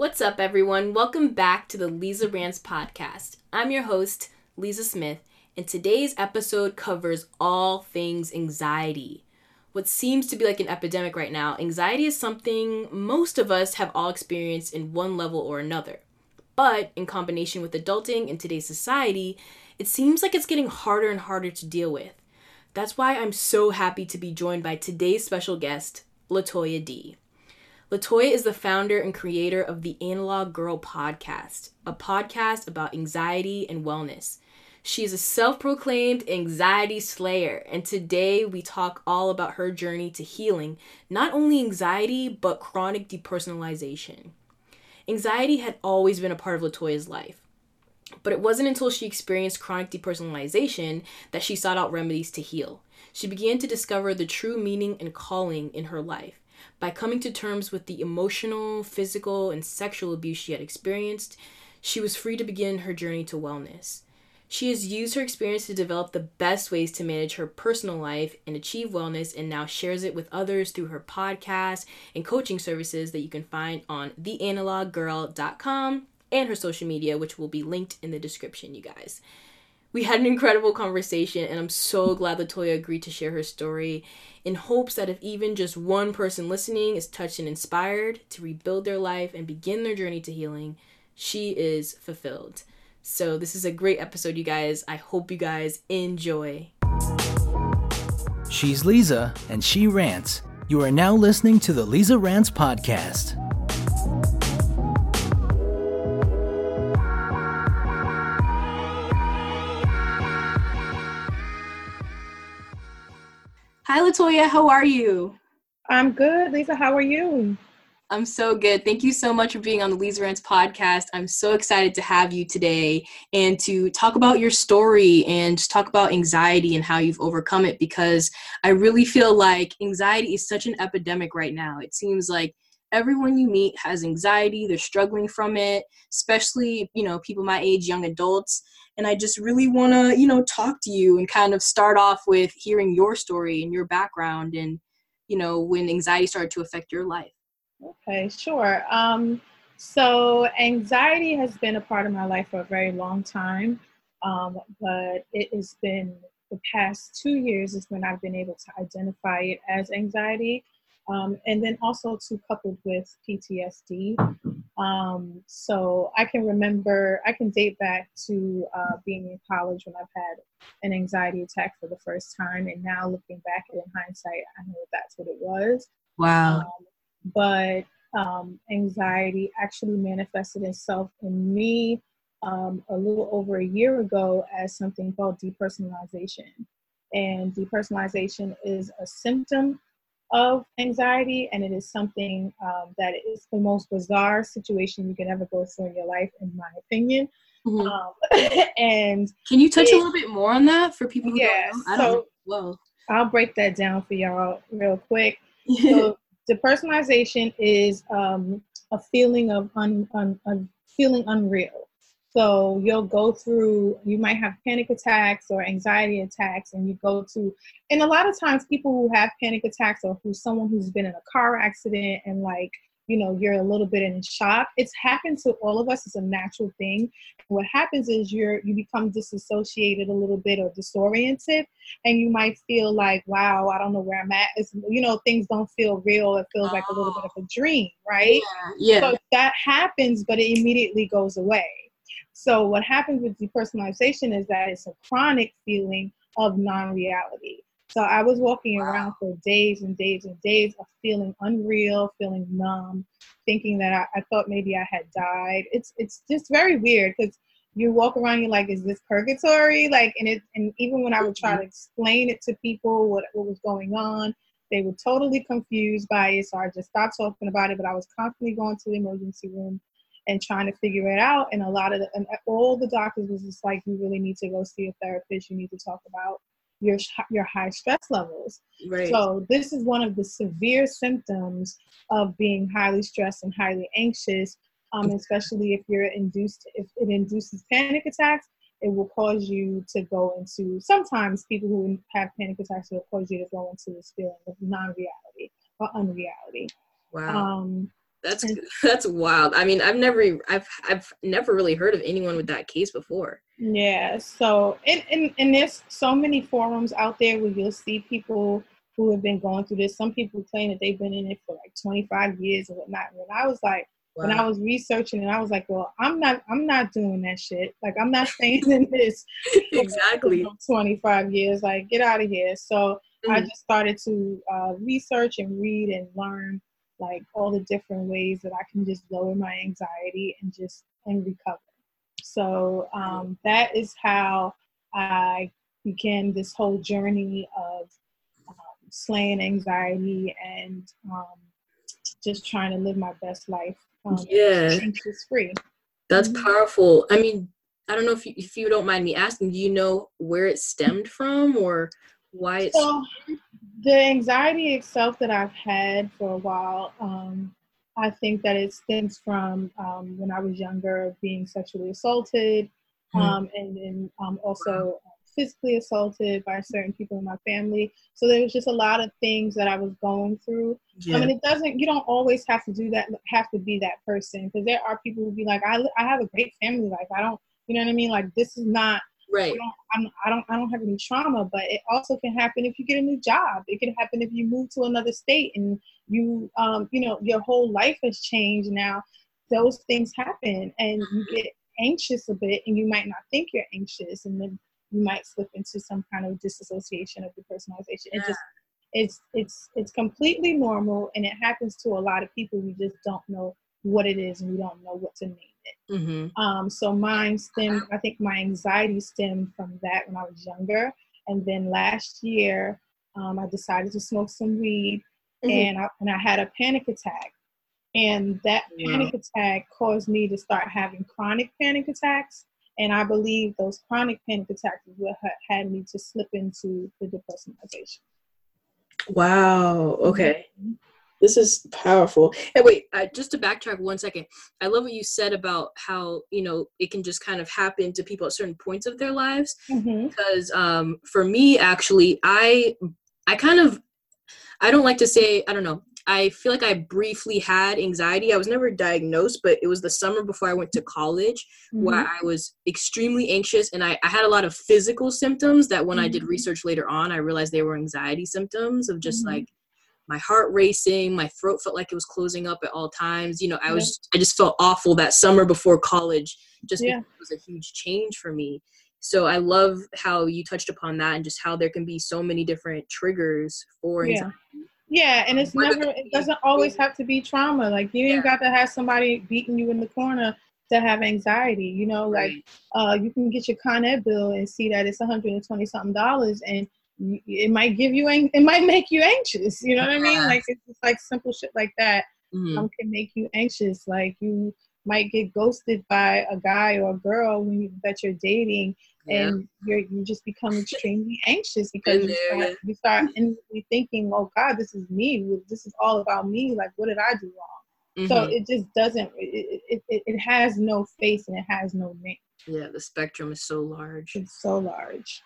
What's up, everyone? Welcome back to the Lisa Rants podcast. I'm your host, Lisa Smith, and today's episode covers all things anxiety. What seems to be like an epidemic right now, anxiety is something most of us have all experienced in one level or another. But in combination with adulting in today's society, it seems like it's getting harder and harder to deal with. That's why I'm so happy to be joined by today's special guest, Latoya D. Latoya is the founder and creator of the Analog Girl podcast, a podcast about anxiety and wellness. She is a self proclaimed anxiety slayer, and today we talk all about her journey to healing not only anxiety, but chronic depersonalization. Anxiety had always been a part of Latoya's life, but it wasn't until she experienced chronic depersonalization that she sought out remedies to heal. She began to discover the true meaning and calling in her life by coming to terms with the emotional, physical, and sexual abuse she had experienced, she was free to begin her journey to wellness. She has used her experience to develop the best ways to manage her personal life and achieve wellness, and now shares it with others through her podcast and coaching services that you can find on theanaloggirl.com and her social media, which will be linked in the description, you guys. We had an incredible conversation, and I'm so glad Latoya agreed to share her story in hopes that if even just one person listening is touched and inspired to rebuild their life and begin their journey to healing, she is fulfilled. So, this is a great episode, you guys. I hope you guys enjoy. She's Lisa, and she rants. You are now listening to the Lisa Rants Podcast. Hi, Latoya. How are you? I'm good. Lisa, how are you? I'm so good. Thank you so much for being on the Lisa Rants podcast. I'm so excited to have you today and to talk about your story and just talk about anxiety and how you've overcome it because I really feel like anxiety is such an epidemic right now. It seems like everyone you meet has anxiety, they're struggling from it, especially, you know, people my age, young adults and I just really want to, you know, talk to you and kind of start off with hearing your story and your background and, you know, when anxiety started to affect your life. Okay, sure. Um, so anxiety has been a part of my life for a very long time, um, but it has been the past two years is when I've been able to identify it as anxiety. Um, and then also to coupled with PTSD. Um, so I can remember, I can date back to uh, being in college when I've had an anxiety attack for the first time, and now looking back in hindsight, I know that's what it was. Wow. Um, but um, anxiety actually manifested itself in me um, a little over a year ago as something called depersonalization. And depersonalization is a symptom of anxiety, and it is something um, that is the most bizarre situation you can ever go through in your life, in my opinion. Mm-hmm. Um, and can you touch it, a little bit more on that for people? Who yeah, don't know? I so don't Well, I'll break that down for y'all real quick. so, depersonalization is um, a feeling of un, un, un, feeling unreal. So you'll go through, you might have panic attacks or anxiety attacks, and you go to, and a lot of times people who have panic attacks or who's someone who's been in a car accident and like, you know, you're a little bit in shock. It's happened to all of us. It's a natural thing. What happens is you're you become disassociated a little bit or disoriented, and you might feel like, wow, I don't know where I'm at. It's, you know, things don't feel real. It feels like a little bit of a oh. dream, right? Yeah. yeah. So that happens, but it immediately goes away. So what happens with depersonalization is that it's a chronic feeling of non-reality. So I was walking around for days and days and days of feeling unreal, feeling numb, thinking that I, I thought maybe I had died. It's it's just very weird because you walk around, you're like, is this purgatory? Like, and it and even when I would try to mm-hmm. explain it to people what what was going on, they were totally confused by it. So I just stopped talking about it. But I was constantly going to the emergency room and trying to figure it out. And a lot of the, and all the doctors was just like, you really need to go see a therapist. You need to talk about your your high stress levels. Right. So this is one of the severe symptoms of being highly stressed and highly anxious. Um, especially if you're induced, if it induces panic attacks, it will cause you to go into. Sometimes people who have panic attacks will cause you to go into this feeling of non-reality or unreality. Wow. Um, That's that's wild. I mean, I've never I've I've never really heard of anyone with that case before. Yeah. So and and, and there's so many forums out there where you'll see people who have been going through this. Some people claim that they've been in it for like 25 years or whatnot. When I was like, wow. when I was researching, and I was like, well, I'm not I'm not doing that shit. Like I'm not staying in this exactly 25 years. Like get out of here. So mm-hmm. I just started to uh, research and read and learn like all the different ways that I can just lower my anxiety and just and recover. So um, that is how I began this whole journey of um, slaying anxiety and um, just trying to live my best life. Um, yeah, anxious free. That's mm-hmm. powerful. I mean, I don't know if you, if you don't mind me asking, do you know where it stemmed from or why it's so, the anxiety itself that I've had for a while, um, I think that it stems from um, when I was younger, being sexually assaulted, mm-hmm. um, and then um, also physically assaulted by certain people in my family. So there was just a lot of things that I was going through. Yeah. I mean, it doesn't. You don't always have to do that. Have to be that person because there are people who be like, I, I have a great family life. I don't. You know what I mean? Like this is not Right. I don't, I'm, I don't, I don't have any trauma, but it also can happen if you get a new job. It can happen if you move to another state and you, um, you know, your whole life has changed now. Those things happen, and you get anxious a bit, and you might not think you're anxious, and then you might slip into some kind of disassociation of depersonalization. Yeah. It just, it's, it's, it's completely normal, and it happens to a lot of people. We just don't know what it is, and we don't know what to name. Mm-hmm. Um, so mine stemmed, I think my anxiety stemmed from that when I was younger. And then last year, um, I decided to smoke some weed mm-hmm. and, I, and I had a panic attack. And that yeah. panic attack caused me to start having chronic panic attacks. And I believe those chronic panic attacks what had me to slip into the depersonalization. Wow. Okay. Mm-hmm. This is powerful. Hey, wait, uh, just to backtrack one second. I love what you said about how you know it can just kind of happen to people at certain points of their lives. Mm-hmm. Because um, for me, actually, I I kind of I don't like to say I don't know. I feel like I briefly had anxiety. I was never diagnosed, but it was the summer before I went to college mm-hmm. where I was extremely anxious and I, I, had a lot of physical symptoms that when mm-hmm. I did mm-hmm. research later on, I realized they were anxiety symptoms of just mm-hmm. like my heart racing my throat felt like it was closing up at all times you know i was yeah. i just felt awful that summer before college just yeah. because it was a huge change for me so i love how you touched upon that and just how there can be so many different triggers for anxiety. yeah yeah and it's never it doesn't always have to be trauma like you ain't got to have somebody beating you in the corner to have anxiety you know like uh, you can get your Con Ed bill and see that it's 120 something dollars and it might give you it might make you anxious you know what i mean? Like it's just like simple shit like that mm-hmm. um, can make you anxious. Like you might get ghosted by a guy or a girl when you, that you're dating yeah. and you're you just become extremely anxious because you start, you start thinking oh god this is me. This is all about me. Like what did i do wrong? Mm-hmm. so it just doesn't it, it, it, it has no face and it has no name. Yeah the spectrum is so large. It's so large.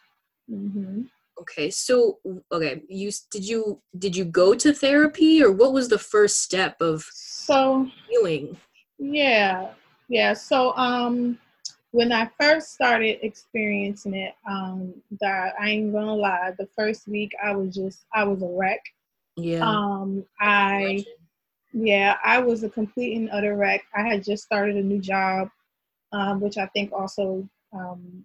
Mm-hmm. Okay, so okay, you did you did you go to therapy or what was the first step of so healing? Yeah, yeah. So um, when I first started experiencing it, um, that I ain't gonna lie, the first week I was just I was a wreck. Yeah. Um, I yeah, I was a complete and utter wreck. I had just started a new job, um, which I think also um,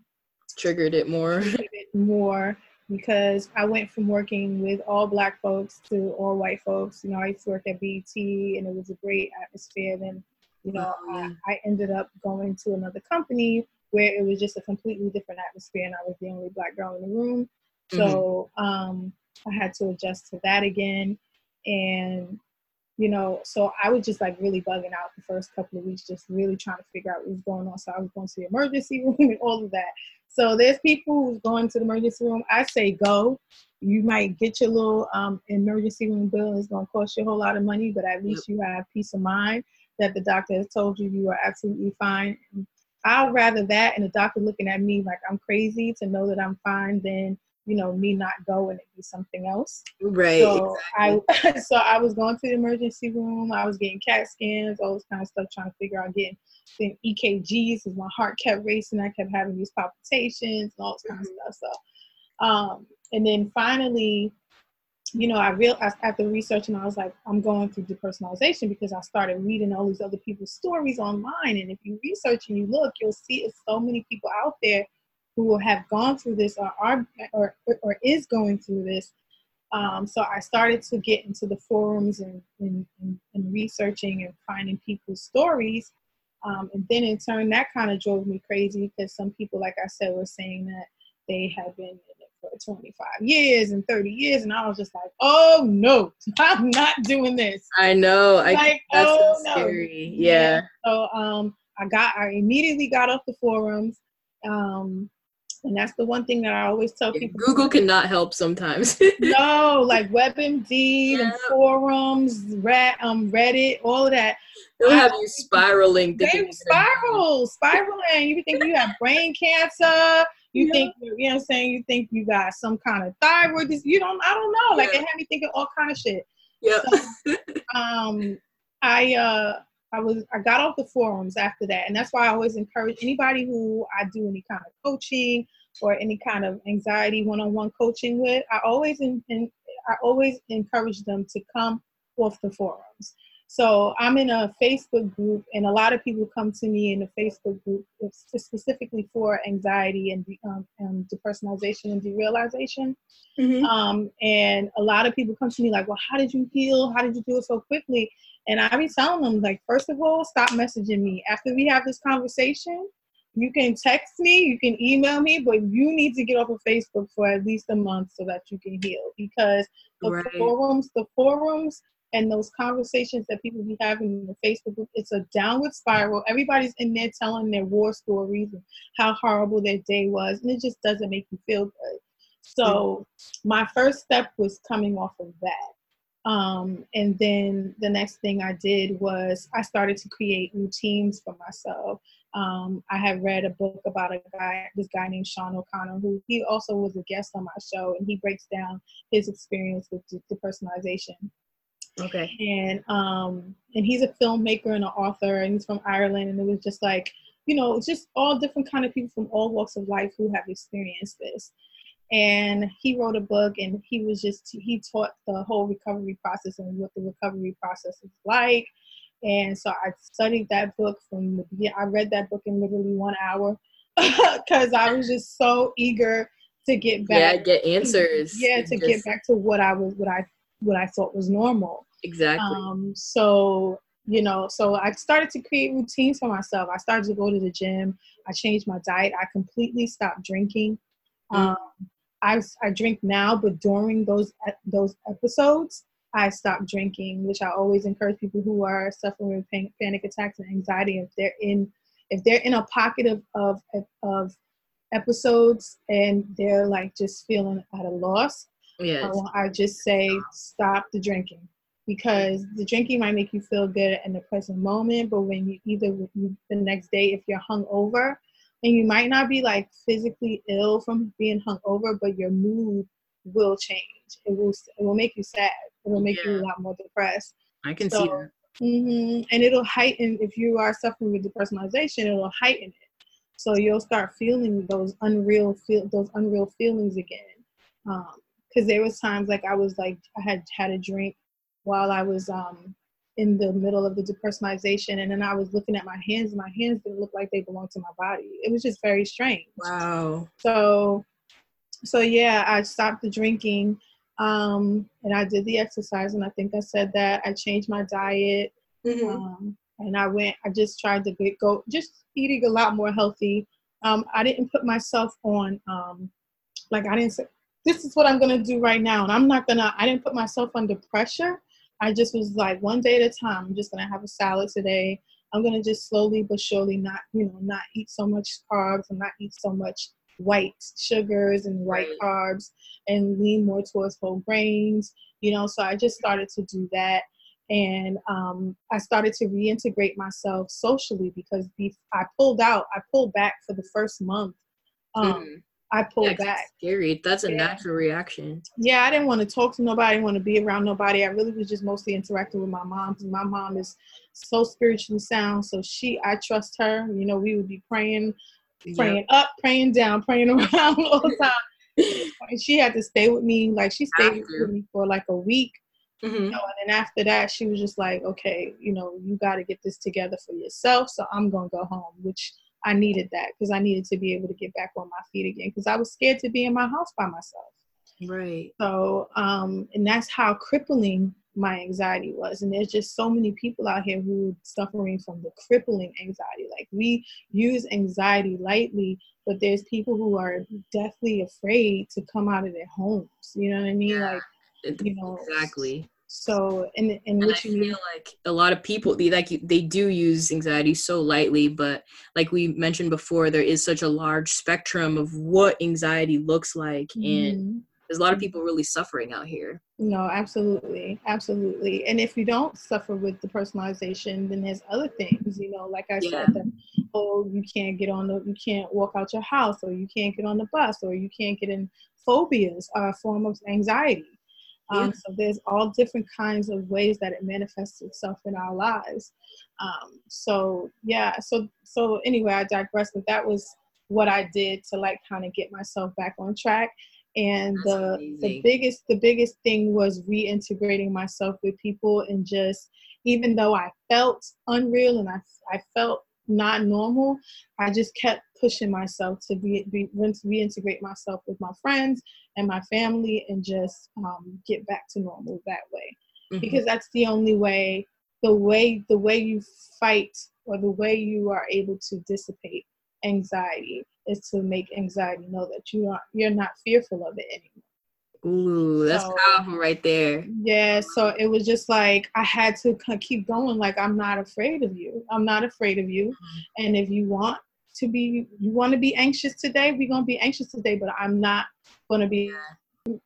triggered it more. Triggered it more because I went from working with all black folks to all white folks. You know, I used to work at BET and it was a great atmosphere. Then, you know, I, mm-hmm. I ended up going to another company where it was just a completely different atmosphere and I was the only black girl in the room. So mm-hmm. um, I had to adjust to that again. And, you know, so I was just like really bugging out the first couple of weeks, just really trying to figure out what was going on. So I was going to the emergency room and all of that. So there's people who's going to the emergency room. I say go. You might get your little um, emergency room bill. It's going to cost you a whole lot of money, but at least you have peace of mind that the doctor has told you you are absolutely fine. I'd rather that and the doctor looking at me like I'm crazy to know that I'm fine than you know me not go and it be something else. Right. So exactly. I so I was going to the emergency room. I was getting CAT scans, all this kind of stuff, trying to figure out getting, getting EKGs because my heart kept racing. I kept having these palpitations and all this kind mm-hmm. of stuff. So, um, and then finally, you know, I realized after researching, I was like, I'm going through depersonalization because I started reading all these other people's stories online. And if you research and you look, you'll see it's so many people out there who have gone through this or are or, or is going through this. Um, so I started to get into the forums and, and, and researching and finding people's stories. Um, and then in turn, that kind of drove me crazy because some people, like I said, were saying that they had been in it for 25 years and 30 years. And I was just like, oh no, I'm not doing this. I know. I, like, that's oh, so scary. No. Yeah. yeah. So um, I got, I immediately got off the forums. Um, and that's the one thing that I always tell people. Google cannot help sometimes. no, like WebMD yeah. and forums, Red, um, Reddit, all of that. They'll have you spiraling. They spiral, spiraling. You think you have brain cancer. You yeah. think you know what I'm saying? You think you got some kind of thyroid. You don't. I don't know. Like it had me thinking all kind of shit. Yeah. So, um, I uh I was I got off the forums after that, and that's why I always encourage anybody who I do any kind of coaching or any kind of anxiety one-on-one coaching with. I always in, in I always encourage them to come off the forums. So I'm in a Facebook group, and a lot of people come to me in the Facebook group specifically for anxiety and, um, and depersonalization and derealization. Mm-hmm. Um, and a lot of people come to me like, "Well, how did you heal? How did you do it so quickly?" And I be telling them like, first of all, stop messaging me. After we have this conversation, you can text me, you can email me, but you need to get off of Facebook for at least a month so that you can heal because the right. forums, the forums and those conversations that people be having in the Facebook group, it's a downward spiral. Everybody's in there telling their war stories and how horrible their day was, and it just doesn't make you feel good. So my first step was coming off of that. Um, and then the next thing I did was I started to create routines for myself. Um, I had read a book about a guy, this guy named Sean O'Connor, who he also was a guest on my show, and he breaks down his experience with depersonalization. Okay. And um, and he's a filmmaker and an author, and he's from Ireland, and it was just like, you know, just all different kind of people from all walks of life who have experienced this. And he wrote a book, and he was just he taught the whole recovery process and what the recovery process is like. And so I studied that book from the beginning. I read that book in literally one hour because I was just so eager to get back. Yeah, get answers. Yeah, to just... get back to what I was, what I, what I thought was normal. Exactly. Um, so you know, so I started to create routines for myself. I started to go to the gym. I changed my diet. I completely stopped drinking. Mm-hmm. Um, I I drink now, but during those those episodes, I stopped drinking, which I always encourage people who are suffering with panic attacks and anxiety. If they're in if they're in a pocket of of of episodes and they're like just feeling at a loss, yes. I, I just say stop the drinking because the drinking might make you feel good in the present moment, but when you either you, the next day, if you're hung over, and you might not be like physically ill from being hung over, but your mood will change. It will it will make you sad. It will make yeah. you a lot more depressed. I can so, see that. Mm-hmm, and it'll heighten if you are suffering with depersonalization. It'll heighten it. So you'll start feeling those unreal feel those unreal feelings again. Because um, there was times like I was like I had had a drink while I was um, in the middle of the depersonalization. And then I was looking at my hands, and my hands didn't look like they belonged to my body. It was just very strange. Wow. So, so yeah, I stopped the drinking, um, and I did the exercise, and I think I said that I changed my diet, mm-hmm. um, and I went. I just tried to get, go, just eating a lot more healthy. Um, I didn't put myself on, um, like I didn't say, this is what I'm gonna do right now, and I'm not gonna. I didn't put myself under pressure I just was like, one day at a time, I'm just gonna have a salad today. I'm gonna just slowly but surely not, you know, not eat so much carbs and not eat so much white sugars and white carbs and lean more towards whole grains, you know. So I just started to do that. And um, I started to reintegrate myself socially because I pulled out, I pulled back for the first month um, mm I pulled Yeah, back. scary. That's a Yeah. natural reaction. Yeah, I didn't want to talk to nobody. I didn't want to be around nobody. I really was just mostly interacting with my mom because my mom is so spiritually sound. So she, I trust her. You know, we would be praying, praying up, praying down, praying around all the time. and she had to stay with me. Like she stayed After. with me for like a week. hmm You know, and then after that, she was just like, okay, you know, you got to get this together for yourself. So I'm going to go home, which I needed that because I needed to be able to get back on my feet again because I was scared to be in my house by myself. Right. So, um, and that's how crippling my anxiety was. And there's just so many people out here who are suffering from the crippling anxiety. Like we use anxiety lightly, but there's people who are deathly afraid to come out of their homes. You know what I mean? Yeah. Like, you know, exactly. So, and, and And I you mean? feel like a lot of people they like they do use anxiety so lightly, but like we mentioned before, there is such a large spectrum of what anxiety looks like, and Mhm. there's a lot of people really suffering out here. No, absolutely, absolutely. And if you don't suffer with depersonalization, then there's other things, you know, like I Yeah. said, that oh, you can't get on the, you can't walk out your house, or you can't get on the bus, or you can't get in. Phobias are a form of anxiety. Um, So there's all different kinds of ways that it manifests itself in our lives. Um, so yeah, so so anyway, I digress, but that was what I did to like kind of get myself back on track. And That's the the biggest the biggest thing was reintegrating myself with people and just even though I felt unreal and I I felt not normal, I just kept pushing myself to be, be reintegrate myself with my friends and my family and just um, get back to normal that way. Mhm. because that's the only way the way the way you fight or the way you are able to dissipate anxiety is to make anxiety know that you are you're not fearful of it anymore. Ooh, that's So- powerful right there. yeah so it was just like i had to keep going like i'm not afraid of you. I'm not afraid of you. And if you want to be you want to be anxious today we're going to be anxious today but i'm not going to be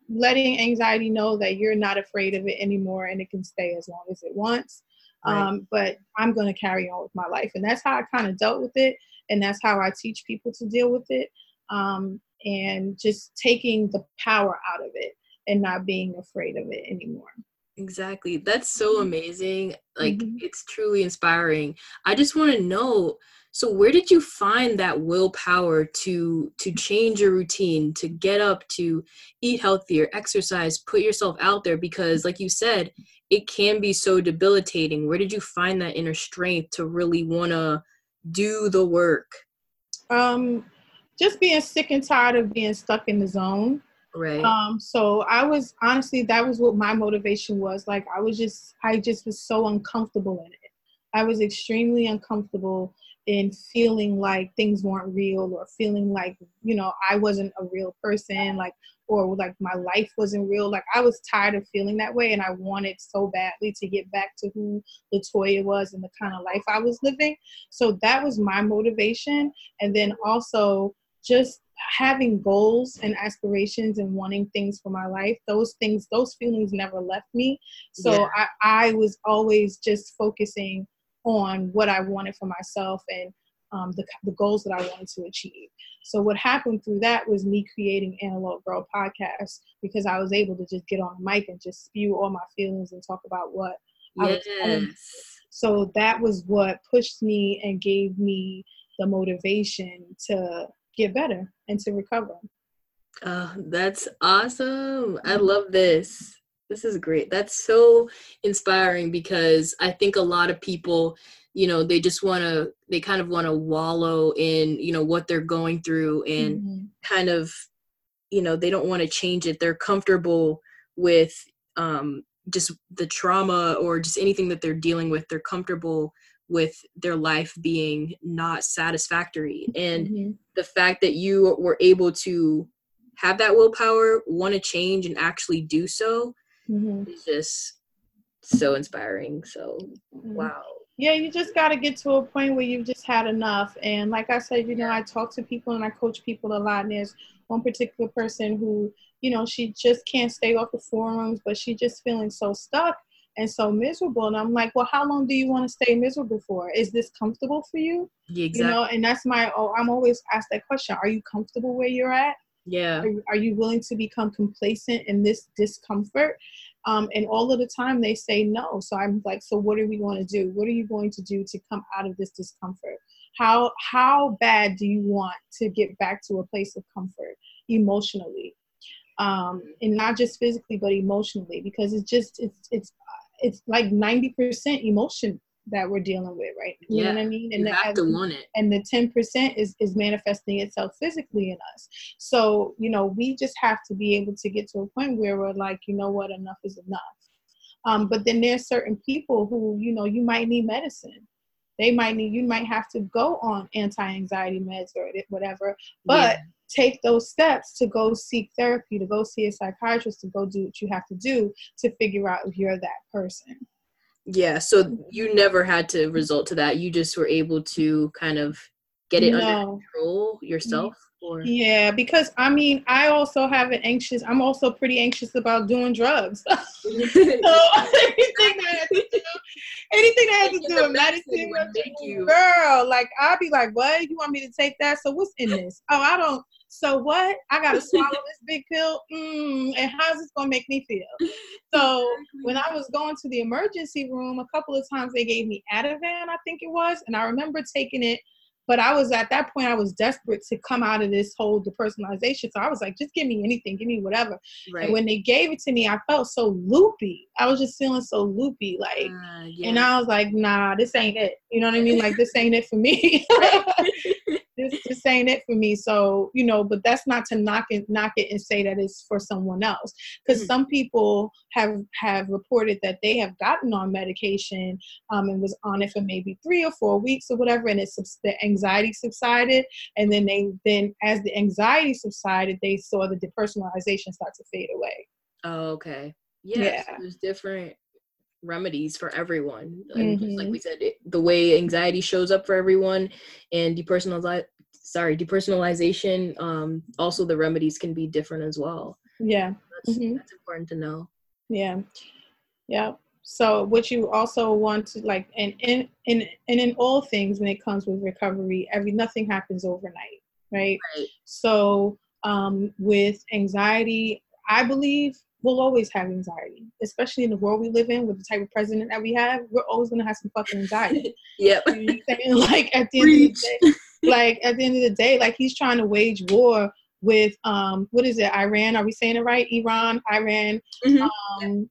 letting anxiety know that you're not afraid of it anymore and it can stay as long as it wants Right. um, but i'm going to carry on with my life and that's how i kind of dealt with it and that's how i teach people to deal with it um, and just taking the power out of it and not being afraid of it anymore Exactly. That's so amazing. Like Mhm. it's truly inspiring. I just want to know so where did you find that willpower to to change your routine, to get up, to eat healthier, exercise, put yourself out there because like you said, it can be so debilitating. Where did you find that inner strength to really want to do the work? um, just being sick and tired of being stuck in the zone Right. Um, so I was honestly that was what my motivation was. Like I was just I just was so uncomfortable in it. I was extremely uncomfortable in feeling like things weren't real or feeling like, you know, I wasn't a real person, like or like my life wasn't real. Like I was tired of feeling that way and I wanted so badly to get back to who Latoya was and the kind of life I was living. So that was my motivation. And then also just having goals and aspirations and wanting things for my life those things those feelings never left me so Yeah. I, I was always just focusing on what i wanted for myself and um, the, the goals that i wanted to achieve so what happened through that was me creating analog girl podcast because i was able to just get on the mic and just spew all my feelings and talk about what I was going yes. so that was what pushed me and gave me the motivation to get better and to recover. Oh, that's awesome. I love this. This is great. That's so inspiring because I think a lot of people, you know, they just want to, they kind of want to wallow in, you know, what they're going through and Mhm. kind of, you know, they don't want to change it. They're comfortable with um, just the trauma or just anything that they're dealing with. They're comfortable with their life being not satisfactory. And Mhm. the fact that you were able to have that willpower, want to change, and actually do so Mhm. is just so inspiring. So, Mhm. wow. Yeah, you just got to get to a point where you've just had enough. And like I said, you know, I talk to people and I coach people a lot. And there's one particular person who, you know, she just can't stay off the forums, but she just feeling so stuck and so miserable. And I'm like, well, how long do you want to stay miserable for? Is this comfortable for you? Yeah, exactly. You know, and that's my, oh, I'm always asked that question. Are you comfortable where you're at? Yeah. Are, are you willing to become complacent in this discomfort? Um, and all of the time they say no. So I'm like, so what are we going to do? What are you going to do to come out of this discomfort? How how bad do you want to get back to a place of comfort emotionally, um, and not just physically but emotionally? Because it's just it's it's it's like ninety percent emotion that we're dealing with, right? You yeah. know what I mean? And you the, have to want it. And the ten percent is is manifesting itself physically in us. So you know, we just have to be able to get to a point where we're like, you know what, enough is enough. Um, but then there's certain people who, you know, you might need medicine. They might need, you might have to go on anti-anxiety meds or whatever. But yeah. take those steps to go seek therapy, to go see a psychiatrist, to go do what you have to do to figure out if you're that person. Yeah, so you never had to result to that. You just were able to kind of get it no. under control yourself. Or? Yeah, because I mean, I also have an anxious. I'm also pretty anxious about doing drugs. so anything that has to do, anything that has to do with medicine, medicine girl, like I'll be like, "What? You want me to take that? So what's in this? Oh, I don't. So what? I gotta swallow this big pill. Mm, and how's this gonna make me feel? So when I was going to the emergency room, a couple of times they gave me Ativan, I think it was, and I remember taking it but I was at that point, I was desperate to come out of this whole depersonalization. So I was like, just give me anything, give me whatever. Right. And when they gave it to me, I felt so loopy. I was just feeling so loopy, like, uh, yeah. and I was like, nah, this ain't it. You know what I mean? Like, this ain't it for me. this this ain't it for me. So you know, but that's not to knock it knock it and say that it's for someone else. Because mm-hmm. some people have have reported that they have gotten on medication um, and was on it for maybe three or four weeks or whatever, and it's the anxiety subsided, and then they then as the anxiety subsided, they saw the depersonalization start to fade away. Oh, okay. Yeah, yeah. So there's different remedies for everyone. And mm-hmm. like we said, it, the way anxiety shows up for everyone and depersonalize sorry, depersonalization, um, also the remedies can be different as well. Yeah. That's, mm-hmm. that's important to know. Yeah. Yeah. So what you also want to like and in in and in all things when it comes with recovery, every nothing happens overnight, right? right. So um with anxiety, I believe we'll always have anxiety, especially in the world we live in with the type of president that we have. We're always gonna have some fucking anxiety. yep. You know like at the end of the day, like at the end of the day, like he's trying to wage war with um what is it, Iran? Are we saying it right? Iran, Iran. Mm-hmm. Um,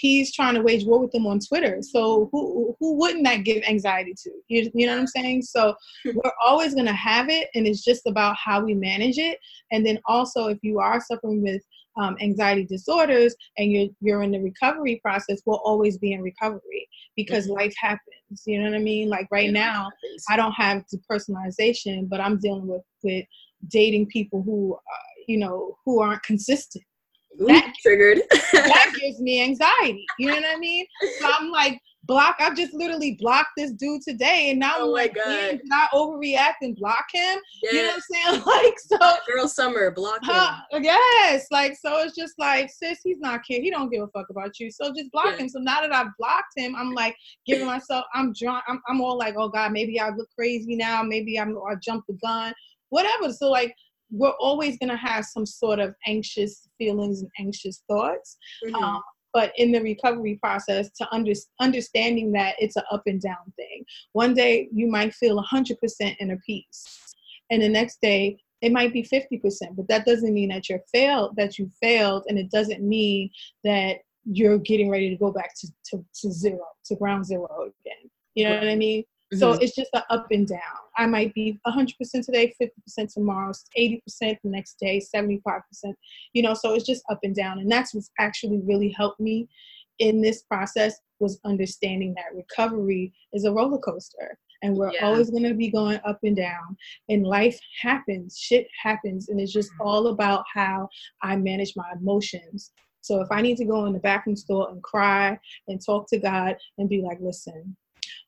he's trying to wage war with them on Twitter. So who who wouldn't that give anxiety to? You, you know what I'm saying? So we're always gonna have it, and it's just about how we manage it. And then also, if you are suffering with um, anxiety disorders and you're you're in the recovery process will always be in recovery because mm-hmm. life happens you know what i mean? Like right now i don't have depersonalization but i'm dealing with with dating people who uh, you know who aren't consistent. Ooh, that triggered. that gives me anxiety you know what i mean? So i'm like block. I just literally blocked this dude today, and now oh I'm like, did I overreact and block him? Yes. You know what I'm saying? Like, so girl, summer block him. Huh, yes, like so. It's just like, sis, he's not care. He don't give a fuck about you. So just block yeah. him. So now that I've blocked him, I'm like giving myself. I'm drunk. I'm, I'm all like, oh god, maybe I look crazy now. Maybe I'm I jumped the gun. Whatever. So like we're always going to have some sort of anxious feelings and anxious thoughts. Mm-hmm. Um, but in the recovery process to under, understanding that it's an up and down thing. One day you might feel 100% in a peace and the next day it might be 50% but that doesn't mean that you're failed that you failed and it doesn't mean that you're getting ready to go back to, to, to zero to ground zero again. You know what i mean Mm-hmm. So it's just an up and down. I might be 100% today, 50% tomorrow, 80% the next day, 75%. You know, so it's just up and down. And that's what's actually really helped me in this process was understanding that recovery is a roller coaster and we're yeah. always going to be going up and down and life happens shit happens and it's just mm-hmm. all about how i manage my emotions so if i need to go in the bathroom store and cry and talk to god and be like listen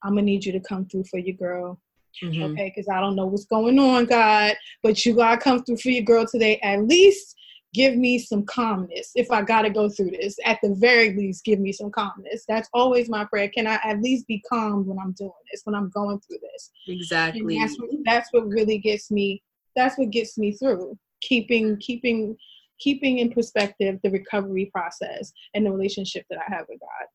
I'm gonna need you to come through for your girl. Mm-hmm. Okay, because I don't know what's going on, God, but you gotta come through for your girl today. At least give me some calmness if I gotta go through this. At the very least, give me some calmness. That's always my prayer. Can I at least be calm when I'm doing this, when I'm going through this? Exactly. And that's what, that's what really gets me. That's what gets me through. keeping keeping keeping in perspective the recovery process and the relationship that I have with God.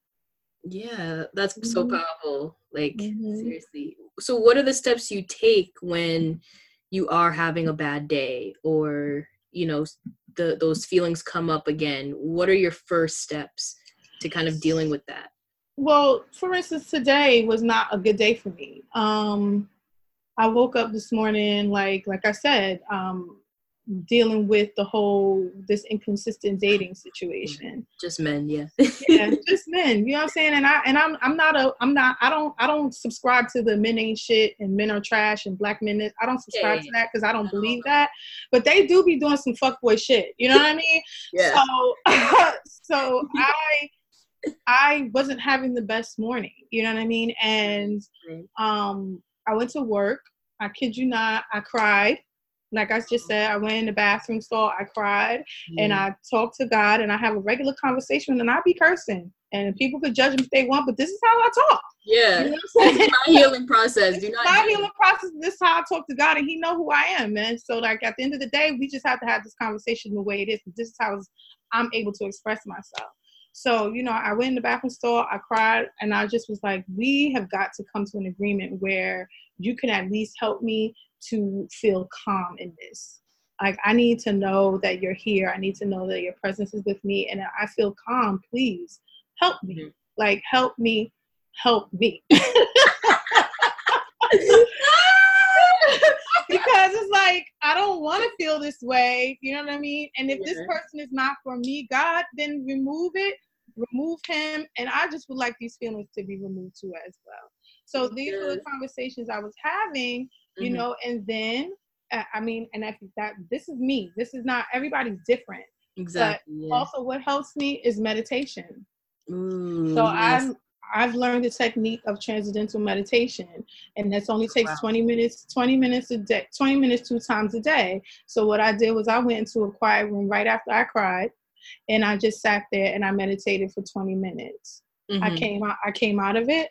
Yeah, that's mm-hmm. so powerful. Like mm-hmm. seriously. So what are the steps you take when you are having a bad day or, you know, the those feelings come up again? What are your first steps to kind of dealing with that? Well, for instance, today was not a good day for me. Um I woke up this morning like like I said, um dealing with the whole this inconsistent dating situation. Just men, yeah. yeah, just men. You know what I'm saying? And I and I'm I'm not a I'm not I don't I don't subscribe to the men ain't shit and men are trash and black men. I don't subscribe yeah, to that because I don't believe that. But they do be doing some fuckboy shit. You know what I mean? yeah. So so I I wasn't having the best morning. You know what I mean? And um I went to work. I kid you not, I cried like I just said, I went in the bathroom stall, I cried, and I talked to God, and I have a regular conversation, and I be cursing. And people could judge me if they want, but this is how I talk. Yeah, you know this is my healing process. Do not my healing process. This is how I talk to God, and He know who I am, man. So like at the end of the day, we just have to have this conversation the way it is. This is how I'm able to express myself. So, you know, I went in the bathroom stall, I cried, and I just was like, we have got to come to an agreement where you can at least help me to feel calm in this. Like, I need to know that you're here. I need to know that your presence is with me and I feel calm. Please help me. Mm-hmm. Like, help me, help me. because it's like I don't want to feel this way. You know what I mean? And if yeah. this person is not for me, God, then remove it, remove him, and I just would like these feelings to be removed too as well. So these yeah. were the conversations I was having you mm-hmm. know, and then uh, I mean, and I think that this is me. This is not everybody's different. Exactly. But yeah. also, what helps me is meditation. Mm, so yes. I've I've learned the technique of transcendental meditation, and this only takes wow. 20 minutes, 20 minutes a day, 20 minutes two times a day. So what I did was I went into a quiet room right after I cried, and I just sat there and I meditated for 20 minutes. Mm-hmm. I came out I came out of it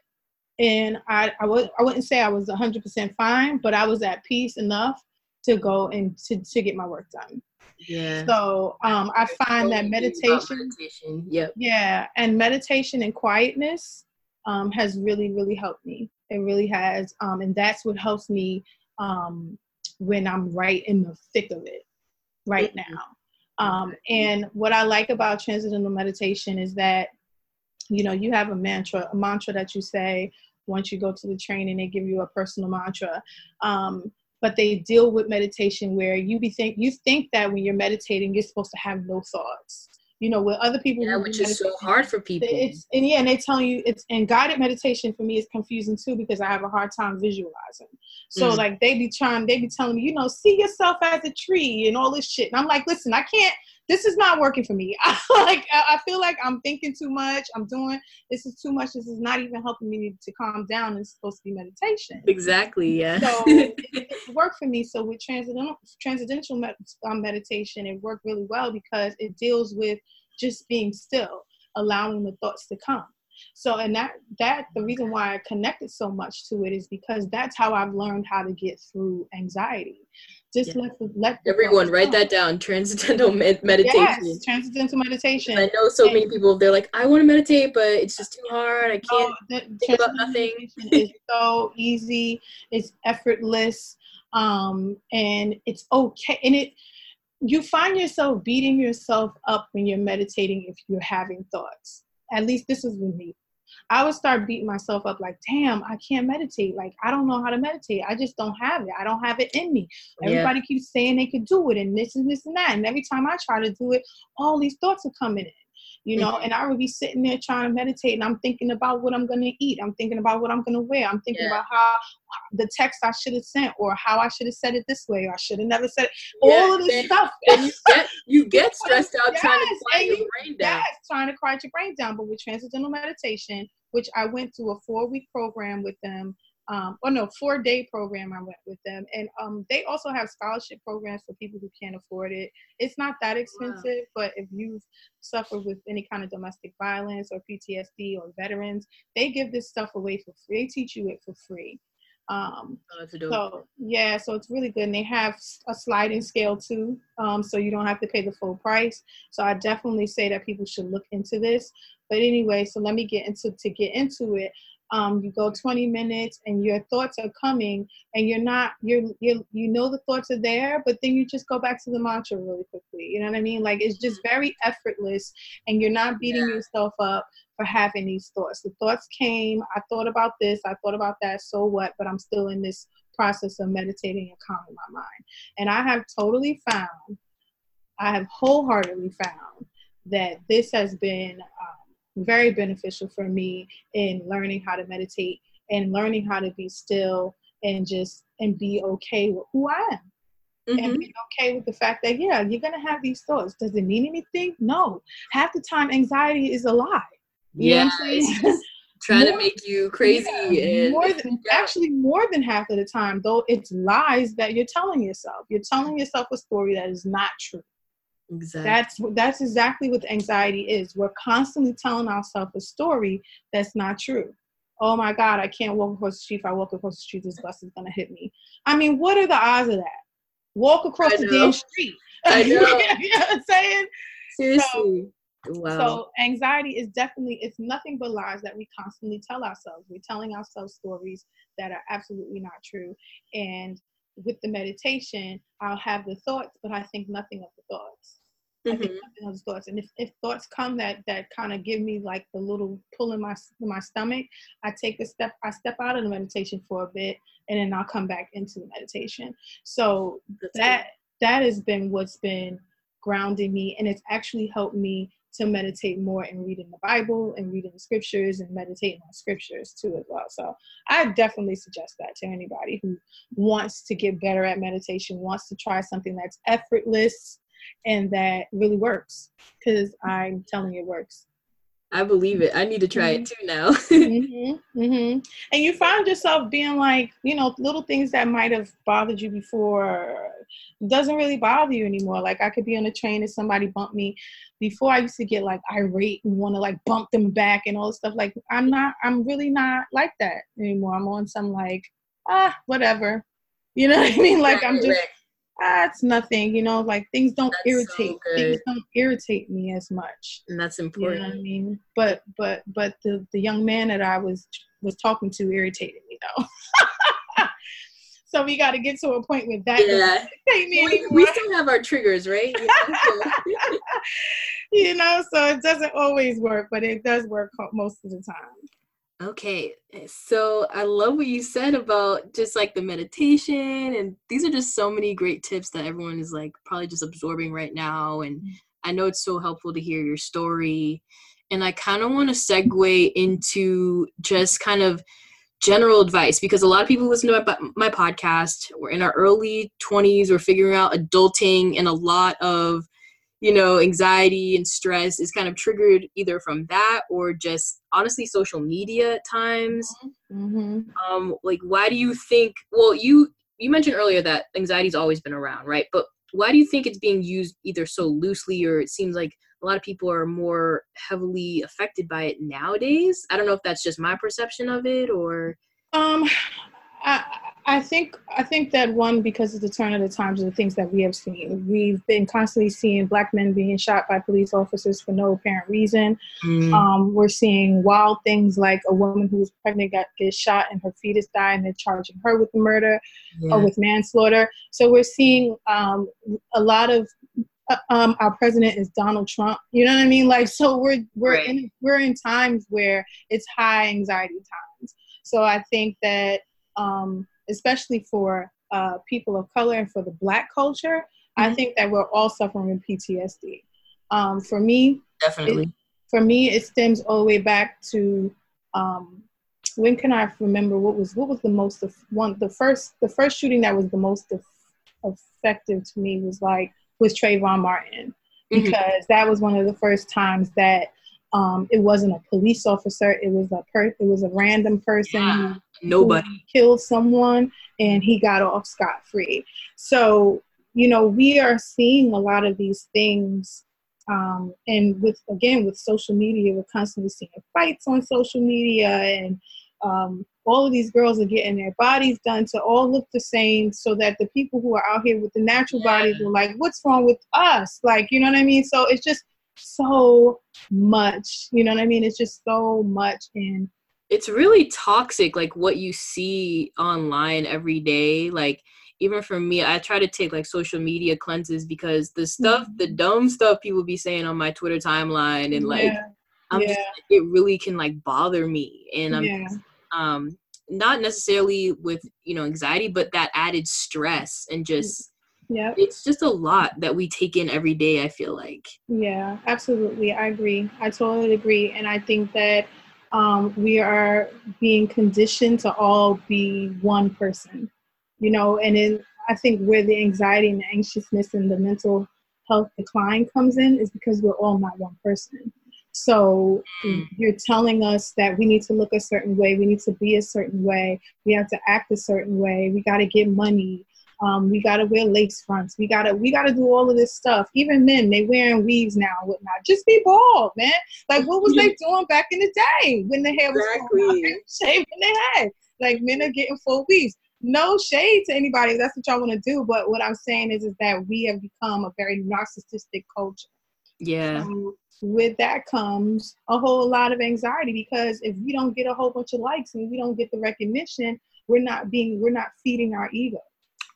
and I I was I wouldn't say I was 100% fine, but I was at peace enough to go and to, to get my work done. Yeah. So um, I find that meditation, meditation. Yep. Yeah, and meditation and quietness um, has really really helped me. It really has, um, and that's what helps me um, when I'm right in the thick of it right mm-hmm. now. Um, and what I like about transcendental meditation is that you know you have a mantra a mantra that you say once you go to the training they give you a personal mantra. Um, but they deal with meditation where you be think you think that when you're meditating you're supposed to have no thoughts. You know with other people yeah, which is so hard for people. it's and yeah and they tell you it's and guided meditation for me is confusing too because i have a hard time visualizing. So mm. like they be trying they be telling me you know see yourself as a tree and all this shit. And i'm like listen i can't this is not working for me. I like I feel like I'm thinking too much. I'm doing this is too much. This is not even helping me to calm down. It's supposed to be meditation. Exactly. Yeah. So it, it worked for me. So with transcendental transcendental med- um, meditation, it worked really well because it deals with just being still, allowing the thoughts to come. So and that that the reason why I connected so much to it is because that's how I've learned how to get through anxiety. Just yeah. let the, let everyone write that down. Transcendental med- meditation. Yes, transcendental meditation. I know so and, many people. They're like, I want to meditate, but it's just too hard. I can't no, think about nothing. it's so easy. It's effortless, um, and it's okay. And it you find yourself beating yourself up when you're meditating if you're having thoughts. At least this is with me. I would start beating myself up like, damn, I can't meditate. Like, I don't know how to meditate. I just don't have it. I don't have it in me. Everybody yeah. keeps saying they could do it and this and this and that. And every time I try to do it, all these thoughts are coming in you know, mm-hmm. and I would be sitting there trying to meditate and I'm thinking about what I'm gonna eat. I'm thinking about what I'm gonna wear. I'm thinking yeah. about how the text I should have sent or how I should have said it this way or I should have never said it. Yeah, All of this and, stuff. And you get you get stressed out yes, trying to quiet your brain down. Yes, trying to quiet your brain down. But with transcendental meditation, which I went through a four week program with them um, or oh, no, four day program I went with them. And um, they also have scholarship programs for people who can't afford it. It's not that expensive, wow. but if you've suffered with any kind of domestic violence or PTSD or veterans, they give this stuff away for free. They teach you it for free. Um, Oh, so yeah, so it's really good, and they have a sliding scale too, um, so you don't have to pay the full price. So I definitely say that people should look into this. But anyway, so let me get into to get into it. Um, you go 20 minutes, and your thoughts are coming, and you're not you're you you know the thoughts are there, but then you just go back to the mantra really quickly. You know what I mean? Like it's just very effortless, and you're not beating Yeah. yourself up for having these thoughts. The thoughts came. I thought about this. I thought about that. So what? But I'm still in this process of meditating and calming my mind. And I have totally found, I have wholeheartedly found that this has been um, very beneficial for me in learning how to meditate and learning how to be still and just and be okay with who I am. And Mhm. being okay with the fact that yeah you're gonna have these thoughts. Does it mean anything? No. Half the time anxiety is a lie. You Yeah, what I'm saying? just trying to make you crazy Yeah, and more than, Yeah. actually more than half of the time though it's lies that you're telling yourself. You're telling yourself a story that is not true exactly. that's that's exactly what anxiety is we're constantly telling ourselves a story that's not true oh my god i can't walk across the street if i walk across the street this bus is going to hit me i mean what are the odds of that walk across the damn street I know. you know what i'm saying Seriously. wow. so anxiety is definitely it's nothing but lies that we constantly tell ourselves. We're telling ourselves stories that are absolutely not true. And with the meditation, I'll have the thoughts, but I think nothing of the thoughts. I think Mhm. nothing of those thoughts. And if, if thoughts come that that kind of give me like the little pull in my in my stomach, I take a step. I step out of the meditation for a bit, and then I'll come back into the meditation. So That's that that has been what's been grounding me and it's actually helped me to meditate more and reading the bible and reading the scriptures and meditating on scriptures too as well. So i definitely suggest that to anybody who wants to get better at meditation wants to try something that's effortless and that really works because i'm telling you it works I believe it. I need to try it too now. hmm hmm And you find yourself being like, you know, little things that might have bothered you before doesn't really bother you anymore. Like I could be on a train and somebody bumped me. Before I used to get like irate and want to like bump them back and all this stuff. Like I'm not, I'm really not like that anymore. I'm on some like, ah, whatever. You know what I mean? Like I'm just. Ah, it's nothing. You know, like things don't That's so irritate. things don't irritate me as much. and that's You know I important. mean? But but but the the young man that I was was talking to irritated me though. so we got to get to a point with that. Yeah. We, we still have our triggers, right? you know, so it doesn't always work, but it does work most of the time. Okay, eh, so I love what you said about just like the meditation, and these are just so many great tips that everyone is like probably just absorbing right now. And I know it's so helpful to hear your story. And I kind of want to segue into just kind of general advice because a lot of people listen to my, my podcast. We're in our early 20s, we're figuring out adulting, and a lot of you know, anxiety and stress is kind of triggered either from that or just honestly social media at times. Mm-hmm. Um, like, why do you think? Well, you you mentioned earlier that anxiety's always been around, right? But why do you think it's being used either so loosely or it seems like a lot of people are more heavily affected by it nowadays? I don't know if that's just my perception of it or. Um, I, I think I think that one because of the turn of the times and the things that we have seen, we've been constantly seeing black men being shot by police officers for no apparent reason. Um, we're seeing wild things like a woman who was pregnant got gets shot and her fetus died, and they're charging her with the murder Yeah. or with manslaughter. So we're seeing um, a lot of. uh, Um, our president is Donald Trump. You know what I mean? Like, so we're we're Right. in we're in times where it's high anxiety times. So I think that, um, especially for uh, people of color and for the Black culture, I Mhm. think that we're all suffering with PTSD. Um, for me, Definitely. for me it stems all the way back to um, when can I remember what was what was the most of one the first the first shooting that was the most eff- effective to me was like was Trayvon Martin Mhm. because that was one of the first times that um, it wasn't a police officer it was a per- it was a random person Yeah. Nobody. killed someone and he got off scot free. So, you know, we are seeing a lot of these things. Um, and with, again, with social media, we're constantly seeing fights on social media and, um, all of these girls are getting their bodies done to all look the same so that the people who are out here with the natural yeah. bodies are like what's wrong with us like you know what i mean so it's just so much you know what i mean it's just so much and it's really toxic like what you see online every day like even for me i try to take like social media cleanses because the stuff mm-hmm. the dumb stuff people be saying on my twitter timeline and like yeah. i'm yeah. just it really can like bother me and i'm yeah. um not necessarily with you know anxiety but that added stress and just yeah it's just a lot that we take in every day i feel like yeah absolutely i agree i totally agree and i think that um, we are being conditioned to all be one person you know and then i think where the anxiety and the anxiousness and the mental health decline comes in is because we're all not one person so mm. you're telling us that we need to look a certain way, we need to be a certain way, we have to act a certain way, we got to get money, um, we got to wear lace fronts, we got to we got to do all of this stuff. Even men, they wearing weaves now, and whatnot. Just be bald, man. Like what was they doing back in the day when the hair was exactly. shaving their head? Like men are getting full weaves. No shade to anybody. That's what y'all want to do. But what I'm saying is, is that we have become a very narcissistic culture. Yeah. So with that comes a whole lot of anxiety because if we don't get a whole bunch of likes and we don't get the recognition, we're not being we're not feeding our ego.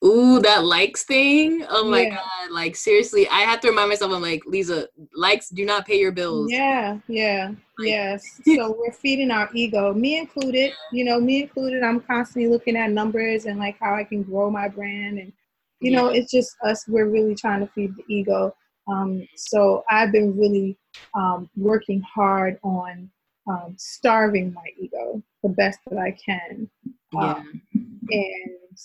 Ooh, that likes thing. Oh my yeah. god! Like seriously, I have to remind myself. I'm like, Lisa, likes do not pay your bills. Yeah, yeah, like, yes. so we're feeding our ego, me included. You know, me included. I'm constantly looking at numbers and like how I can grow my brand, and you yeah. know, it's just us. We're really trying to feed the ego. Um, so I've been really um, working hard on um, starving my ego the best that I can, um, yeah. and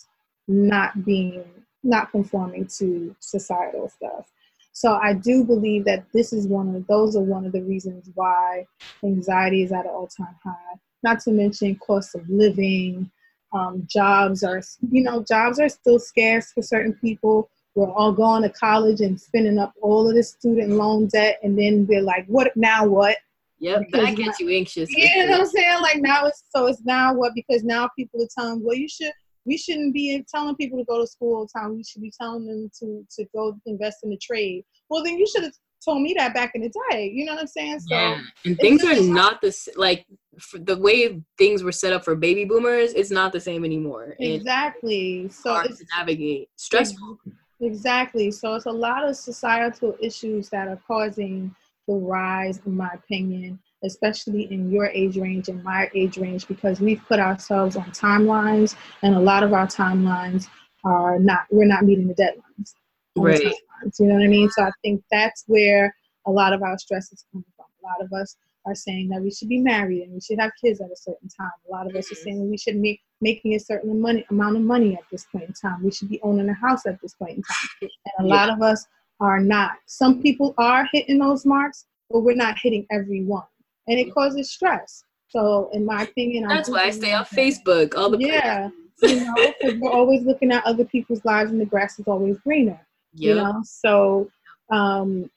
not being not conforming to societal stuff. So I do believe that this is one of those are one of the reasons why anxiety is at an all-time high. Not to mention cost of living, um, jobs are you know jobs are still scarce for certain people we're all going to college and spending up all of this student loan debt, and then we're like, what now? What? Yep, because that gets you anxious. Yeah, you know what I'm saying? Like now it's so it's now what? Because now people are telling, well, you should. We shouldn't be telling people to go to school all the time. We should be telling them to to go invest in the trade. Well, then you should have told me that back in the day. You know what I'm saying? So yeah. and things are not the like the way things were set up for baby boomers. It's not the same anymore. Exactly. It's so it's to navigate stressful. Exactly. So it's a lot of societal issues that are causing the rise, in my opinion, especially in your age range and my age range, because we've put ourselves on timelines, and a lot of our timelines are not. We're not meeting the deadlines. Right. The you know what I mean? So I think that's where a lot of our stress is coming from. A lot of us are saying that we should be married and we should have kids at a certain time. A lot of us are mm-hmm. saying we should make making a certain money amount of money at this point in time. We should be owning a house at this point in time. And a yeah. lot of us are not. Some people are hitting those marks, but we're not hitting every one. And it causes stress. So in my opinion, that's why I stay on Facebook. All the yeah, you know, we're always looking at other people's lives, and the grass is always greener. Yep. You know, so um,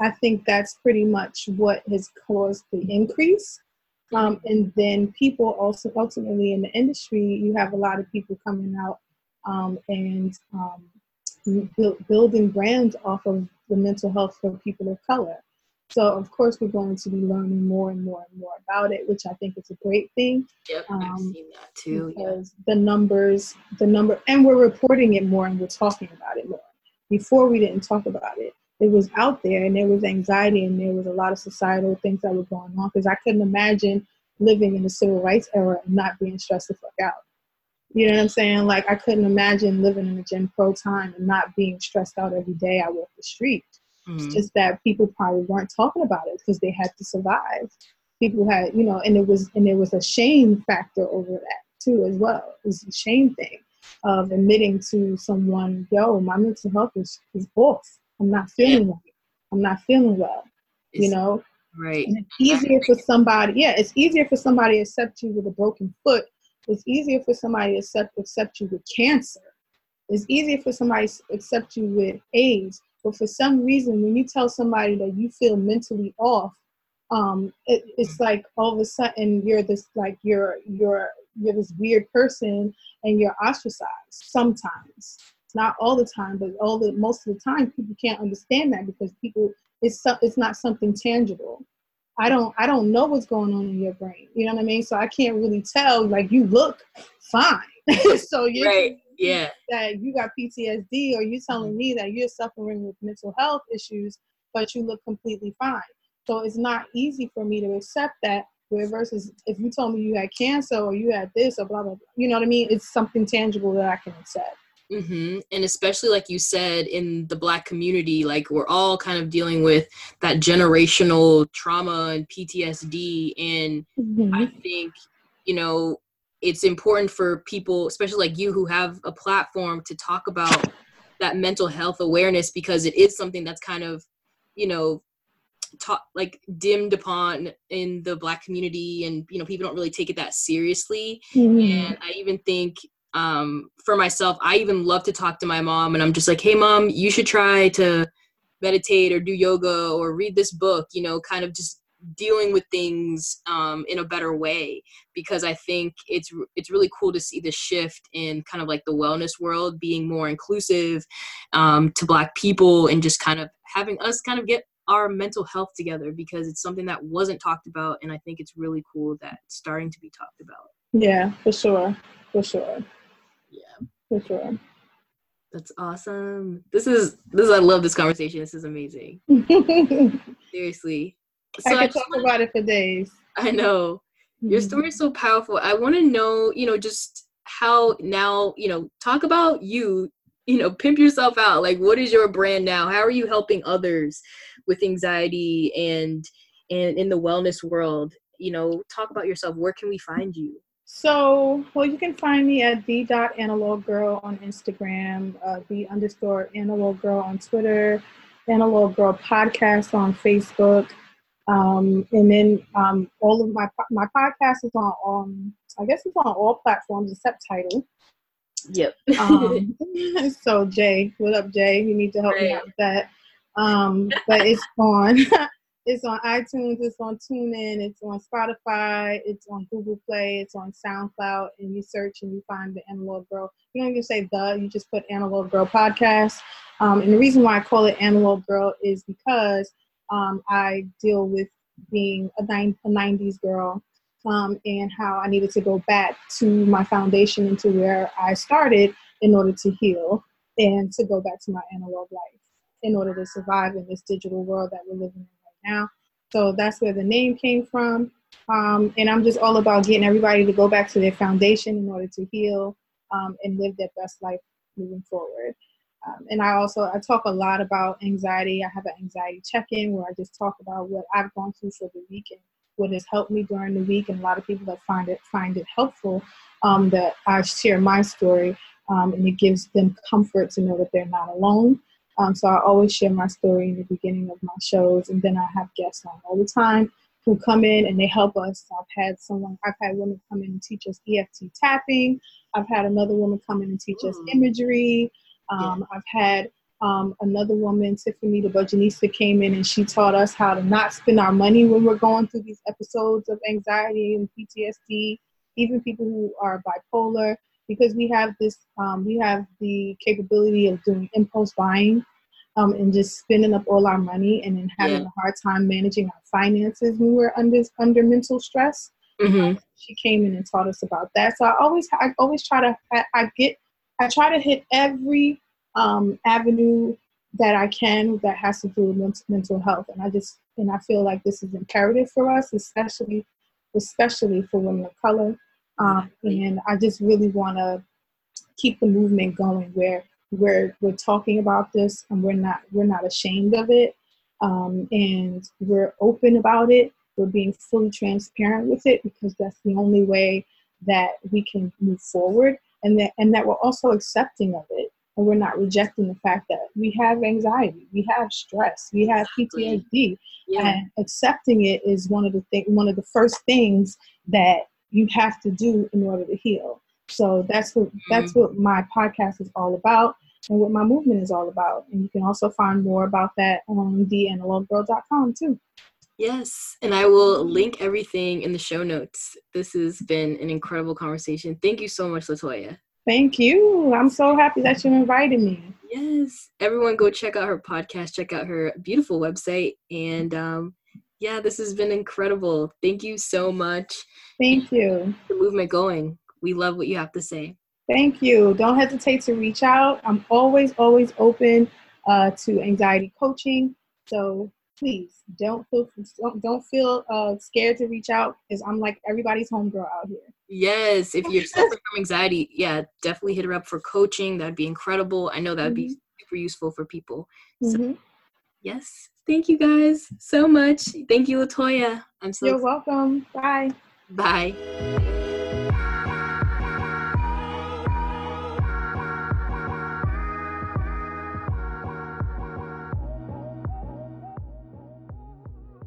I think that's pretty much what has caused the increase. Um, and then people also ultimately in the industry, you have a lot of people coming out um, and um, bu- building brands off of the mental health for people of color. So of course we're going to be learning more and more and more about it, which I think is a great thing. Yep, I've um, seen that too. Because yeah. the numbers, the number, and we're reporting it more and we're talking about it more. Before we didn't talk about it it was out there and there was anxiety and there was a lot of societal things that were going on because I couldn't imagine living in the civil rights era and not being stressed the fuck out. You know what I'm saying? Like I couldn't imagine living in a Jim Crow time and not being stressed out every day I walk the street. Mm-hmm. It's just that people probably weren't talking about it because they had to survive. People had, you know, and it was and there was a shame factor over that too as well. It was a shame thing of admitting to someone, yo, my mental health is, is off I'm not feeling right. I'm not feeling well. It's, you know? Right. And it's easier for somebody, yeah, it's easier for somebody to accept you with a broken foot. It's easier for somebody to accept, accept you with cancer. It's easier for somebody to accept you with AIDS. But for some reason, when you tell somebody that you feel mentally off, um, it, it's like all of a sudden you're this like you're you're you're this weird person and you're ostracized sometimes. Not all the time but all the most of the time people can't understand that because people it's it's not something tangible. I don't i don't know what's going on in your brain you know what i mean? So i can't really tell like you look fine. So you right yeah that you got ptsd or you're telling me that you're suffering with mental health issues but you look completely fine so it's not easy for me to accept that where versus if you told me you had cancer or you had this or blah blah blah you know what i mean it's something tangible that i can accept Mm-hmm. And especially like you said in the black community, like we're all kind of dealing with that generational trauma and PTSD. And mm-hmm. I think, you know, it's important for people, especially like you who have a platform to talk about that mental health awareness because it is something that's kind of, you know, taught like dimmed upon in the black community and you know people don't really take it that seriously mm-hmm. and i even think um, for myself, I even love to talk to my mom, and I'm just like, hey, mom, you should try to meditate or do yoga or read this book, you know, kind of just dealing with things um, in a better way because I think it's it's really cool to see the shift in kind of like the wellness world being more inclusive um, to Black people and just kind of having us kind of get our mental health together because it's something that wasn't talked about and I think it's really cool that it's starting to be talked about. Yeah, for sure, for sure. Yeah. For sure. That's awesome. This is this I love this conversation. This is amazing. Seriously. So I could talk about it for days. I know. Your mm-hmm. story is so powerful. I want to know, you know, just how now, you know, talk about you, you know, pimp yourself out. Like what is your brand now? How are you helping others with anxiety and and in the wellness world? You know, talk about yourself. Where can we find you? So, well, you can find me at the dot analog girl on Instagram, uh, the underscore analog girl on Twitter, analog girl podcast on Facebook, um, and then um, all of my my podcast is on um, I guess it's on all platforms except Tidal. Yep. um, so Jay, what up, Jay? You need to help right. me out with that. Um, but it's on It's on iTunes, it's on TuneIn, it's on Spotify, it's on Google Play, it's on SoundCloud, and you search and you find the Analog Girl. You don't even say the, you just put Analog Girl Podcast. Um, and the reason why I call it Analog Girl is because um, I deal with being a, nine, a 90s girl um, and how I needed to go back to my foundation and to where I started in order to heal and to go back to my analog life in order to survive in this digital world that we're living in right now. So that's where the name came from. Um, and I'm just all about getting everybody to go back to their foundation in order to heal um, and live their best life moving forward. Um, and I also I talk a lot about anxiety. I have an anxiety check-in where I just talk about what I've gone through for the week and what has helped me during the week. And a lot of people that find it find it helpful um, that I share my story um, and it gives them comfort to know that they're not alone. Um, so I always share my story in the beginning of my shows, and then I have guests on all the time who come in and they help us. I've had someone, I've had women come in and teach us EFT tapping. I've had another woman come in and teach us mm. imagery. Um, yeah. I've had um, another woman, Tiffany the Budgetnista, came in and she taught us how to not spend our money when we're going through these episodes of anxiety and PTSD. Even people who are bipolar, because we have this um, we have the capability of doing impulse buying um, and just spending up all our money and then having yeah. a hard time managing our finances when we're under under mental stress mm-hmm. she came in and taught us about that so i always i always try to i, I get i try to hit every um, avenue that i can that has to do with mental health. And i just and i feel like this is imperative for us especially especially for women of color. Um, and I just really want to keep the movement going where we're we're talking about this and we're not we're not ashamed of it. Um, and we're open about it. We're being fully transparent with it because that's the only way that we can move forward and that and that we're also accepting of it and we're not rejecting the fact that we have anxiety, we have stress, we have PTSD, yeah. and accepting it is one of the thing, one of the first things that you have to do in order to heal. So that's what that's mm. what my podcast is all about and what my movement is all about. And you can also find more about that on theanaloggirl.com too. Yes, and I will link everything in the show notes. This has been an incredible conversation. Thank you so much, Latoya. Thank you. I'm so happy that you invited me. Yes, everyone go check out her podcast, check out her beautiful website, and um, yeah, this has been incredible. Thank you so much. Thank you. The movement going. We love what you have to say. Thank you. Don't hesitate to reach out. I'm always, always open uh, to anxiety coaching. So please don't feel don't, don't feel uh, scared to reach out because I'm like everybody's homegirl out here. Yes, if you're suffering from anxiety, yeah, definitely hit her up for coaching. That'd be incredible. I know that'd mm-hmm. be super useful for people. So, mm-hmm. yes, thank you guys so much. Thank you, Latoya. I'm so. You're welcome. Bye. Bye.